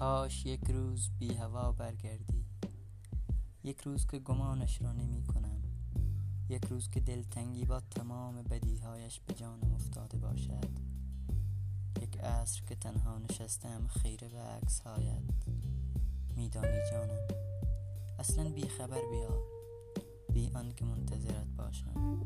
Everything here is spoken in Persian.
کاش یک روز بی هوا برگردی. یک روز که گمانش را نمی کنم. یک روز که دلتنگی با تمام بدیهایش به جانم افتاده باشد. یک عصر که تنها نشستم خیره و عکسهایت. میدانی جانم اصلا بی خبر بیا. بی آنکه منتظرت باشم.